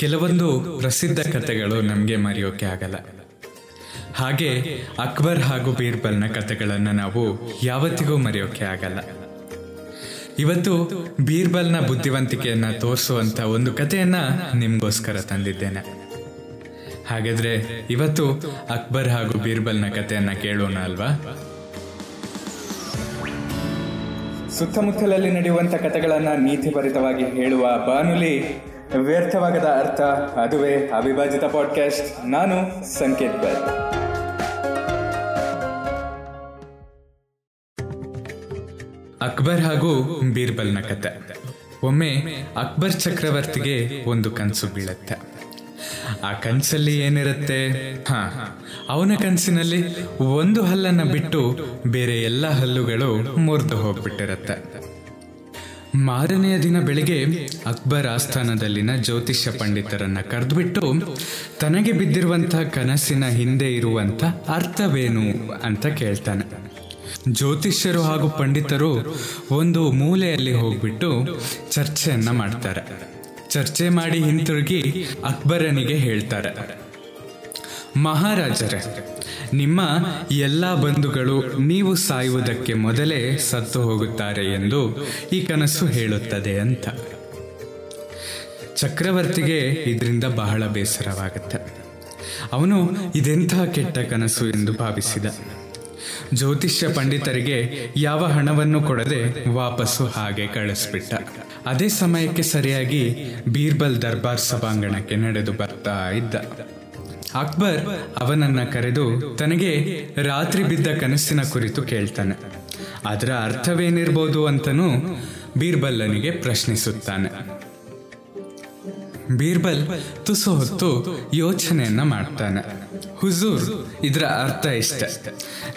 ಕೆಲವೊಂದು ಪ್ರಸಿದ್ಧ ಕಥೆಗಳು ನಮಗೆ ಮರೆಯೋಕೆ ಆಗಲ್ಲ. ಹಾಗೆ ಅಕ್ಬರ್ ಹಾಗೂ ಬೀರ್ಬಲ್ನ ಕಥೆಗಳನ್ನು ನಾವು ಯಾವತ್ತಿಗೂ ಮರೆಯೋಕೆ ಆಗಲ್ಲ. ಇವತ್ತು ಬೀರ್ಬಲ್ನ ಬುದ್ಧಿವಂತಿಕೆಯನ್ನು ತೋರಿಸುವಂತ ಒಂದು ಕಥೆಯನ್ನ ನಿಮಗೋಸ್ಕರ ತಂದಿದ್ದೇನೆ. ಹಾಗಾದ್ರೆ ಇವತ್ತು ಅಕ್ಬರ್ ಹಾಗೂ ಬೀರ್ಬಲ್ನ ಕಥೆಯನ್ನು ಕೇಳೋಣ ಅಲ್ವಾ? ಸುತ್ತಮುತ್ತಲಲ್ಲಿ ನಡೆಯುವಂತ ಕಥೆಗಳನ್ನು ನೀತಿಭರಿತವಾಗಿ ಹೇಳುವ ಬಾನುಲಿ ವ್ಯರ್ಥವಾಗದ ಅರ್ಥ ಅದುವೇ ಅವಿಭಾಜಿತ ಪಾಡ್ಕಾಸ್ಟ್ ನಾನು ಸಂಕೇತ್ ಬರ್ ಅಕ್ಬರ್ ಹಾಗೂ ಬೀರ್ಬಲ್ನ ಕತೆ. ಒಮ್ಮೆ ಅಕ್ಬರ್ ಚಕ್ರವರ್ತಿಗೆ ಒಂದು ಕನಸು ಬೀಳತ್ತೆ. ಆ ಕನಸಲ್ಲಿ ಏನಿರುತ್ತೆ? ಹಾ, ಅವನ ಕನಸಿನಲ್ಲಿ ಒಂದು ಹಲ್ಲನ್ನ ಬಿಟ್ಟು ಬೇರೆ ಎಲ್ಲ ಹಲ್ಲುಗಳು ಮುರಿದು ಹೋಗ್ಬಿಟ್ಟಿರತ್ತೆ. ಮಾರನೆಯ ದಿನ ಬೆಳಿಗ್ಗೆ ಅಕ್ಬರ್ ಆಸ್ಥಾನದಲ್ಲಿನ ಜ್ಯೋತಿಷ್ಯ ಪಂಡಿತರನ್ನ ಕರೆದುಬಿಟ್ಟು, ತನಗೆ ಬಿದ್ದಿರುವಂತಹ ಕನಸಿನ ಹಿಂದೆ ಇರುವಂತ ಅರ್ಥವೇನು? ಅಂತ ಕೇಳ್ತಾನೆ. ಜ್ಯೋತಿಷ್ಯರು ಹಾಗೂ ಪಂಡಿತರು ಒಂದು ಮೂಲೆಯಲ್ಲಿ ಹೋಗ್ಬಿಟ್ಟು ಚರ್ಚೆಯನ್ನ ಮಾಡ್ತಾರೆ. ಚರ್ಚೆ ಮಾಡಿ ಹಿಂತಿರುಗಿ ಅಕ್ಬರನಿಗೆ ಹೇಳ್ತಾರೆ. ಮಹಾರಾಜರೇ, ನಿಮ್ಮ ಎಲ್ಲ ಬಂಧುಗಳು ನೀವು ಸಾಯುವುದಕ್ಕೆ ಮೊದಲೇ ಸತ್ತು ಹೋಗುತ್ತಾರೆ ಎಂದು ಈ ಕನಸು ಹೇಳುತ್ತದೆ ಅಂತ. ಚಕ್ರವರ್ತಿಗೆ ಇದರಿಂದ ಬಹಳ ಬೇಸರವಾಗುತ್ತೆ. ಅವನು ಇದೆಂಥ ಕೆಟ್ಟ ಕನಸು ಎಂದು ಭಾವಿಸಿದ. ಜ್ಯೋತಿಷ್ಯ ಪಂಡಿತರಿಗೆ ಯಾವ ಹಣವನ್ನು ಕೊಡದೆ ವಾಪಸ್ಸು ಹಾಗೆ ಕಳಿಸ್ಬಿಟ್ಟ. ಅದೇ ಸಮಯಕ್ಕೆ ಸರಿಯಾಗಿ ಬೀರ್ಬಲ್ ದರ್ಬಾರ್ ಸಭಾಂಗಣಕ್ಕೆ ನಡೆದು ಬರ್ತಾ ಇದ್ದ. ಅಕ್ಬರ್ ಅವನನ್ನ ಕರೆದು ತನಗೆ ರಾತ್ರಿ ಬಿದ್ದ ಕನಸಿನ ಕುರಿತು ಕೇಳ್ತಾನೆ. ಅದರ ಅರ್ಥವೇನಿರ್ಬೋದು ಅಂತನೂ ಬೀರ್ಬಲ್ಲನಿಗೆ ಪ್ರಶ್ನಿಸುತ್ತಾನೆ. ಬೀರ್ಬಲ್ ತುಸು ಹೊತ್ತು ಯೋಚನೆಯನ್ನ ಮಾಡ್ತಾನೆ. ಹುಜೂರ್, ಇದರ ಅರ್ಥ ಇಷ್ಟ.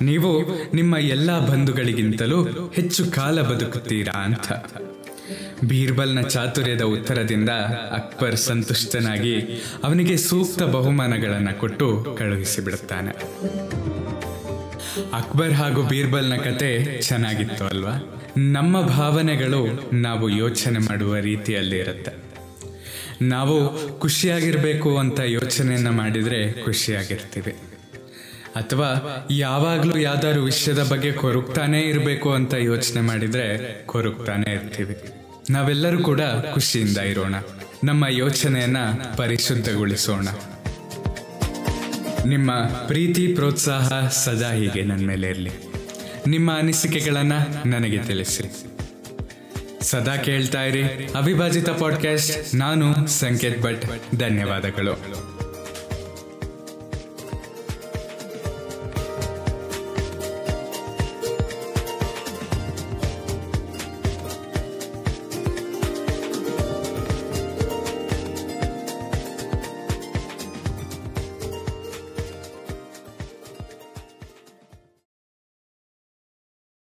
ನೀವು ನಿಮ್ಮ ಎಲ್ಲಾ ಬಂಧುಗಳಿಗಿಂತಲೂ ಹೆಚ್ಚು ಕಾಲ ಬದುಕುತ್ತೀರಾ? ಅಂತ. ಬೀರ್ಬಲ್ನ ಚಾತುರ್ಯದ ಉತ್ತರದಿಂದ ಅಕ್ಬರ್ ಸಂತುಷ್ಟನಾಗಿ ಅವನಿಗೆ ಸೂಕ್ತ ಬಹುಮಾನಗಳನ್ನು ಕೊಟ್ಟು ಕಳುಹಿಸಿಬಿಡುತ್ತಾನೆ. ಅಕ್ಬರ್ ಹಾಗೂ ಬೀರ್ಬಲ್ನ ಕತೆ ಚೆನ್ನಾಗಿತ್ತು ಅಲ್ವಾ? ನಮ್ಮ ಭಾವನೆಗಳು ನಾವು ಯೋಚನೆ ಮಾಡುವ ರೀತಿಯಲ್ಲಿ ಇರುತ್ತೆ. ನಾವು ಖುಷಿಯಾಗಿರ್ಬೇಕು ಅಂತ ಯೋಚನೆಯನ್ನ ಮಾಡಿದ್ರೆ ಖುಷಿಯಾಗಿರ್ತೀವಿ. ಅಥವಾ ಯಾವಾಗಲೂ ಯಾವ್ದಾದ್ರು ವಿಷಯದ ಬಗ್ಗೆ ಕೊರಗ್ತಾನೆ ಇರಬೇಕು ಅಂತ ಯೋಚನೆ ಮಾಡಿದ್ರೆ ಕೊರಗ್ತಾನೆ ಇರ್ತೀವಿ. ನಾವೆಲ್ಲರೂ ಕೂಡ ಖುಷಿಯಿಂದ ಇರೋಣ. ನಮ್ಮ ಯೋಚನೆಯನ್ನ ಪರಿಶುದ್ಧಗೊಳಿಸೋಣ. ನಿಮ್ಮ ಪ್ರೀತಿ, ಪ್ರೋತ್ಸಾಹ ಸದಾ ಹೀಗೆ ನನ್ನ ಮೇಲೆ ಇರಲಿ. ನಿಮ್ಮ ಅನಿಸಿಕೆಗಳನ್ನ ನನಗೆ ತಿಳಿಸಿ. ಸದಾ ಕೇಳ್ತಾ ಇರಿ ಅವಿಭಾಜಿತ ಪಾಡ್ಕಾಸ್ಟ್ ನಾನು ಸಂಕೇತ್ ಭಟ್. ಧನ್ಯವಾದಗಳು.